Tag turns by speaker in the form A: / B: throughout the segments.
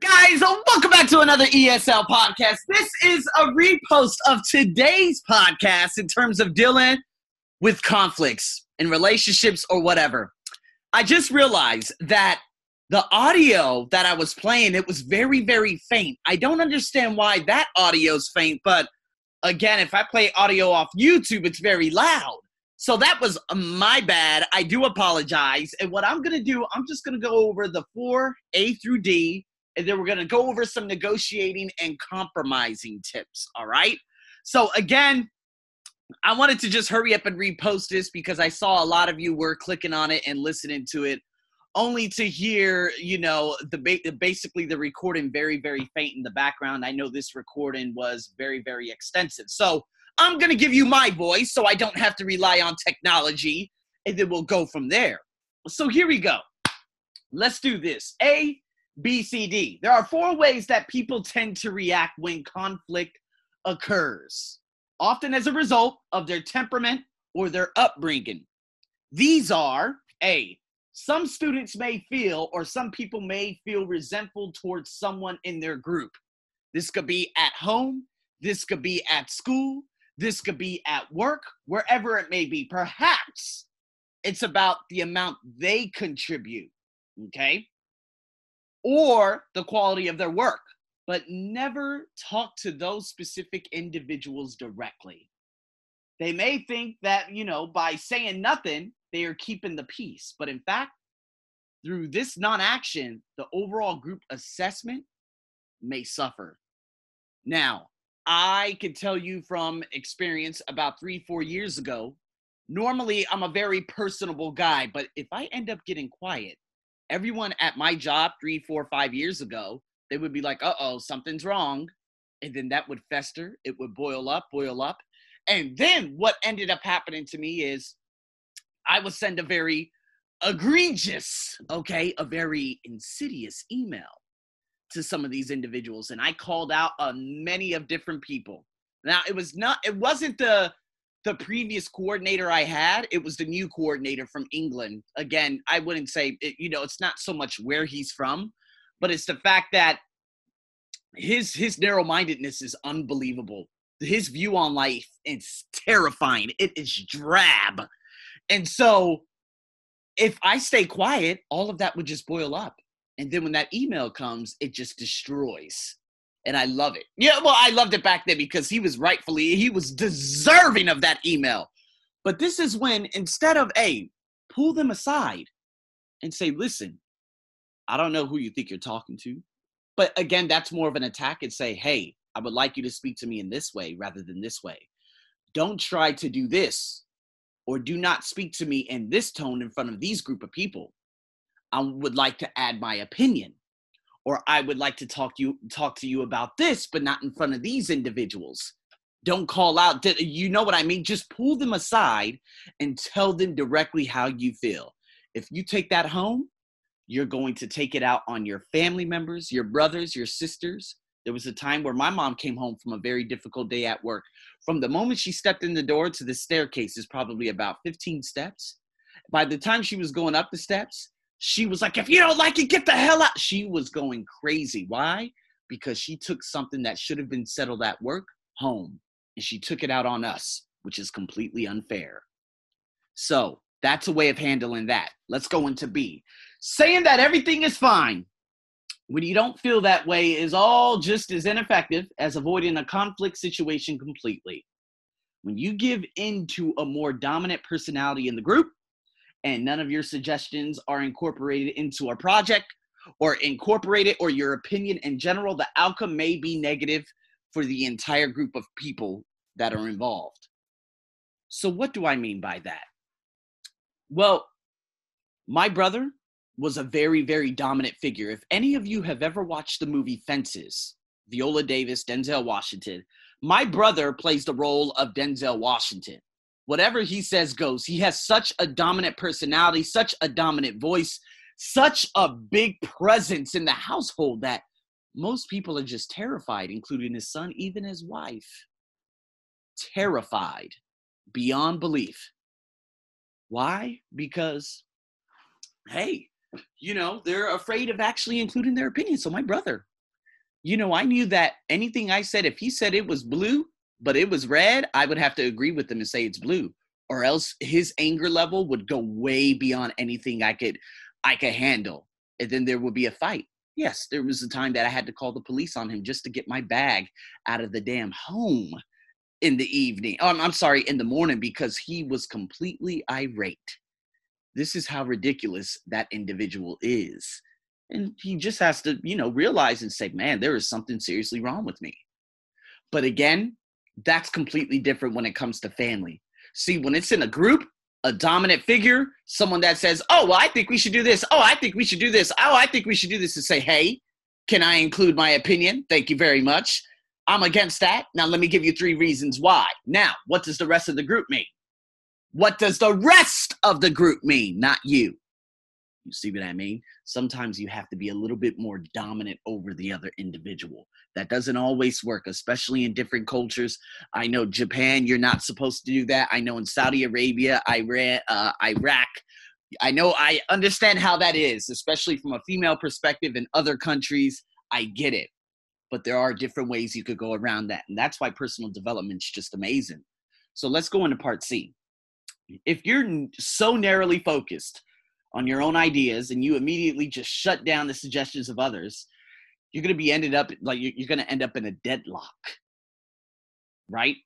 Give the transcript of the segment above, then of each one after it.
A: Guys, welcome back to another ESL podcast. This is a repost of today's podcast in terms of dealing with conflicts in relationships or whatever. I just realized that the audio that I was playing, it was very, very faint. I don't understand why that audio is faint, but again, if I play audio off YouTube, it's very loud. So that was um, my bad. I do apologize. And what I'm going to do, I'm just going to go over the four A through D, then we're going to go over some negotiating and compromising tips. All right. So, again, I wanted to just hurry up and repost this because I saw a lot of you were clicking on it and listening to it only to hear you know the ba- basically the recording very very faint in the background i know this recording was very very extensive so i'm going to give you my voice so i don't have to rely on technology and then we'll go from there so here we go let's do this a b c d there are four ways that people tend to react when conflict occurs often as a result of their temperament or their upbringing these are a some students may feel or some people may feel resentful towards someone in their group. This could be at home, this could be at school, this could be at work, wherever it may be. Perhaps it's about the amount they contribute, okay? Or the quality of their work, but never talk to those specific individuals directly. They may think that, you know, by saying nothing, they are keeping the peace. But in fact, through this non action, the overall group assessment may suffer. Now, I can tell you from experience about three, four years ago, normally I'm a very personable guy, but if I end up getting quiet, everyone at my job three, four, five years ago, they would be like, uh oh, something's wrong. And then that would fester, it would boil up, boil up. And then what ended up happening to me is I would send a very egregious, okay, a very insidious email to some of these individuals. And I called out on many of different people. Now it was not it wasn't the the previous coordinator I had, it was the new coordinator from England. Again, I wouldn't say it, you know, it's not so much where he's from, but it's the fact that his his narrow-mindedness is unbelievable. His view on life is terrifying. It is drab. And so if I stay quiet, all of that would just boil up. And then when that email comes, it just destroys. And I love it. Yeah, well, I loved it back then because he was rightfully, he was deserving of that email. But this is when instead of, a pull them aside and say, listen, I don't know who you think you're talking to. But again, that's more of an attack and say, hey, I would like you to speak to me in this way rather than this way. Don't try to do this or do not speak to me in this tone in front of these group of people. I would like to add my opinion or I would like to talk to you talk to you about this but not in front of these individuals. Don't call out you know what I mean just pull them aside and tell them directly how you feel. If you take that home, you're going to take it out on your family members, your brothers, your sisters. There was a time where my mom came home from a very difficult day at work from the moment she stepped in the door to the staircase is probably about 15 steps. By the time she was going up the steps, she was like, if you don't like it, get the hell out. She was going crazy. Why? Because she took something that should have been settled at work home and she took it out on us, which is completely unfair. So that's a way of handling that. Let's go into B. Saying that everything is fine when you don't feel that way is all just as ineffective as avoiding a conflict situation completely. When you give in to a more dominant personality in the group and none of your suggestions are incorporated into a project or incorporated or your opinion in general, the outcome may be negative for the entire group of people that are involved. So, what do I mean by that? Well, my brother was a very, very dominant figure. If any of you have ever watched the movie Fences, Viola Davis, Denzel Washington, my brother plays the role of Denzel Washington. Whatever he says goes. He has such a dominant personality, such a dominant voice, such a big presence in the household that most people are just terrified, including his son, even his wife. Terrified beyond belief. Why? Because, hey, you know, they're afraid of actually including their opinion. So my brother, you know, I knew that anything I said, if he said it was blue, but it was red, I would have to agree with him and say it's blue. Or else his anger level would go way beyond anything I could I could handle. And then there would be a fight. Yes, there was a time that I had to call the police on him just to get my bag out of the damn home in the evening. Oh, I'm sorry, in the morning because he was completely irate. This is how ridiculous that individual is. And he just has to, you know, realize and say, man, there is something seriously wrong with me. But again, that's completely different when it comes to family. See, when it's in a group, a dominant figure, someone that says, oh, well, I think we should do this. Oh, I think we should do this. Oh, I think we should do this. And say, hey, can I include my opinion? Thank you very much. I'm against that. Now, let me give you three reasons why. Now, what does the rest of the group mean? What does the rest of the group mean? Not you. You see what I mean? Sometimes you have to be a little bit more dominant over the other individual. That doesn't always work, especially in different cultures. I know Japan, you're not supposed to do that. I know in Saudi Arabia, Iran, uh, Iraq, I know I understand how that is, especially from a female perspective in other countries. I get it. But there are different ways you could go around that. And that's why personal development is just amazing. So let's go into part C. If you're so narrowly focused on your own ideas and you immediately just shut down the suggestions of others, you're going to be ended up like you're going to end up in a deadlock. Right?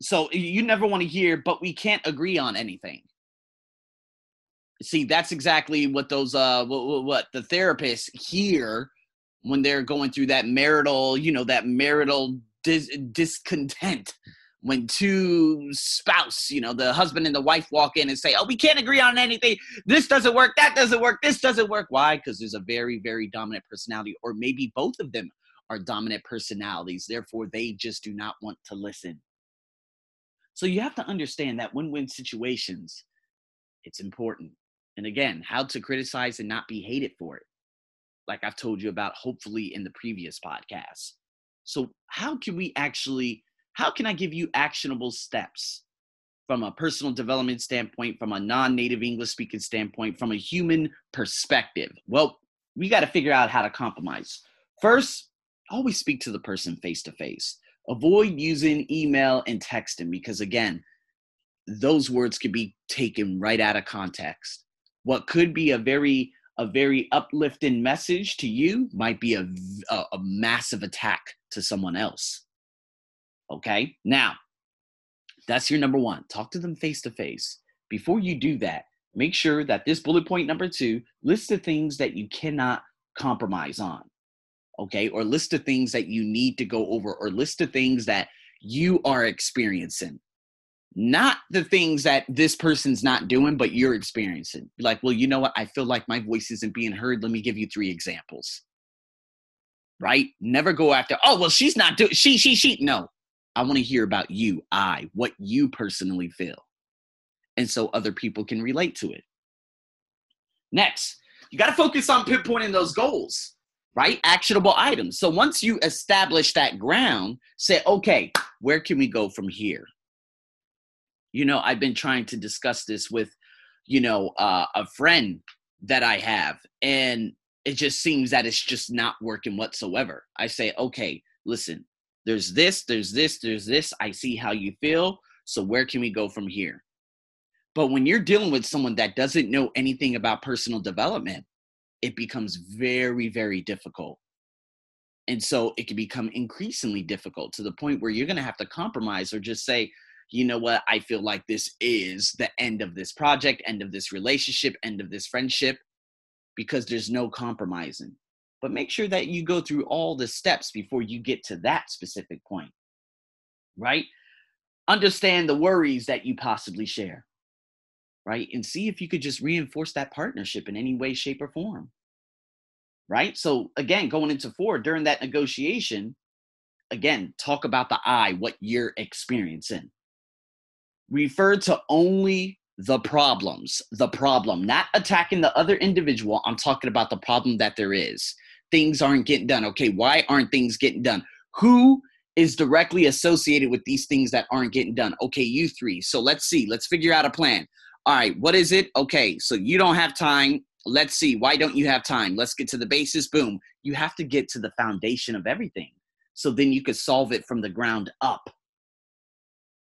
A: So you never want to hear, but we can't agree on anything. See, that's exactly what those uh what, what the therapists hear when they're going through that marital, you know, that marital dis- discontent when two spouse, you know, the husband and the wife walk in and say, "Oh, we can't agree on anything. This doesn't work. That doesn't work. This doesn't work." Why? Because there's a very, very dominant personality, or maybe both of them are dominant personalities. Therefore, they just do not want to listen. So you have to understand that win-win situations, it's important. And again, how to criticize and not be hated for it. Like I've told you about, hopefully in the previous podcast. So how can we actually how can I give you actionable steps from a personal development standpoint, from a non native English speaking standpoint, from a human perspective? Well, we got to figure out how to compromise. First, always speak to the person face to face. Avoid using email and texting because, again, those words could be taken right out of context. What could be a very a very uplifting message to you might be a, a, a massive attack to someone else. Okay. Now, that's your number one. Talk to them face to face. Before you do that, make sure that this bullet point number two lists the things that you cannot compromise on. Okay. Or list the things that you need to go over, or list the things that you are experiencing. Not the things that this person's not doing, but you're experiencing. Like, well, you know what? I feel like my voice isn't being heard. Let me give you three examples. Right? Never go after, oh, well, she's not doing, she, she, she. No, I want to hear about you, I, what you personally feel. And so other people can relate to it. Next, you got to focus on pinpointing those goals, right? Actionable items. So once you establish that ground, say, okay, where can we go from here? You know, I've been trying to discuss this with, you know, uh, a friend that I have, and it just seems that it's just not working whatsoever. I say, okay, listen, there's this, there's this, there's this. I see how you feel. So where can we go from here? But when you're dealing with someone that doesn't know anything about personal development, it becomes very, very difficult. And so it can become increasingly difficult to the point where you're going to have to compromise or just say, you know what, I feel like this is the end of this project, end of this relationship, end of this friendship, because there's no compromising but make sure that you go through all the steps before you get to that specific point, right? Understand the worries that you possibly share, right? And see if you could just reinforce that partnership in any way, shape, or form, right? So, again, going into four, during that negotiation, again, talk about the I, what you're experiencing. Refer to only the problems, the problem, not attacking the other individual. I'm talking about the problem that there is things aren't getting done. Okay, why aren't things getting done? Who is directly associated with these things that aren't getting done? Okay, you three. So let's see. Let's figure out a plan. All right, what is it? Okay, so you don't have time. let's see, why don't you have time? Let's get to the basis. Boom. You have to get to the foundation of everything. So then you could solve it from the ground up.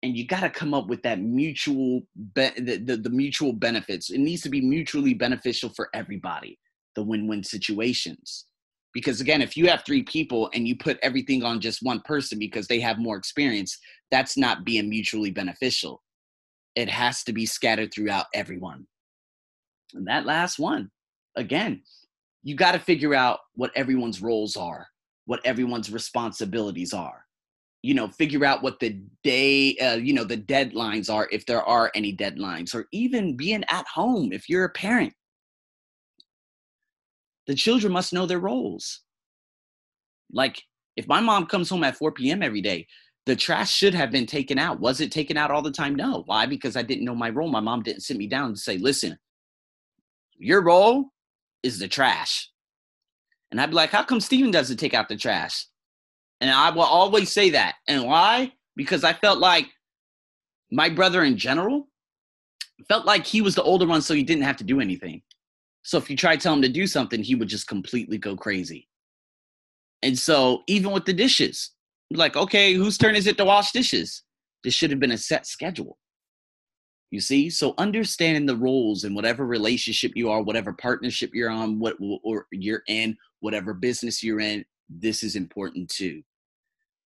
A: And you got to come up with that mutual, be- the, the, the mutual benefits. It needs to be mutually beneficial for everybody, the win win situations. Because again, if you have three people and you put everything on just one person because they have more experience, that's not being mutually beneficial. It has to be scattered throughout everyone. And that last one, again, you got to figure out what everyone's roles are, what everyone's responsibilities are. You know, figure out what the day, uh, you know, the deadlines are, if there are any deadlines, or even being at home if you're a parent. The children must know their roles. Like, if my mom comes home at 4 p.m. every day, the trash should have been taken out. Was it taken out all the time? No. Why? Because I didn't know my role. My mom didn't sit me down and say, listen, your role is the trash. And I'd be like, how come Steven doesn't take out the trash? And I will always say that. And why? Because I felt like my brother in general felt like he was the older one, so he didn't have to do anything. So if you try to tell him to do something, he would just completely go crazy. And so even with the dishes, like, okay, whose turn is it to wash dishes? This should have been a set schedule. You see, so understanding the roles in whatever relationship you are, whatever partnership you're on, what or you're in, whatever business you're in, this is important too.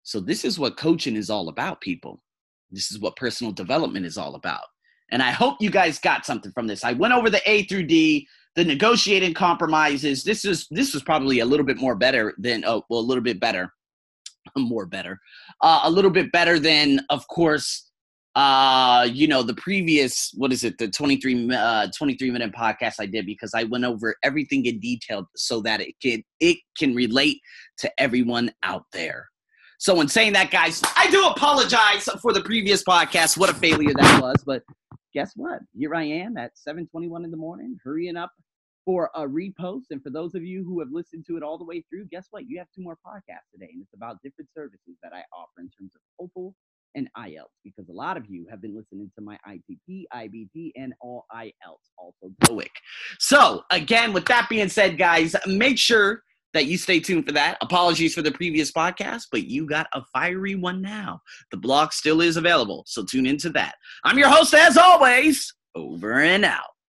A: So this is what coaching is all about, people. This is what personal development is all about. And I hope you guys got something from this. I went over the A through D, the negotiating compromises. This is this was probably a little bit more better than oh well a little bit better, more better, uh, a little bit better than of course uh you know the previous what is it the 23 uh 23 minute podcast i did because i went over everything in detail so that it can it can relate to everyone out there so in saying that guys i do apologize for the previous podcast what a failure that was but guess what here i am at 721 in the morning hurrying up for a repost and for those of you who have listened to it all the way through guess what you have two more podcasts today and it's about different services that i offer in terms of TOEFL and IELTS because a lot of you have been listening to my ITP, IBT, and all IELTS, also TOEIC. So, again, with that being said, guys, make sure that you stay tuned for that. Apologies for the previous podcast, but you got a fiery one now. The blog still is available, so tune into that. I'm your host, as always, over and out.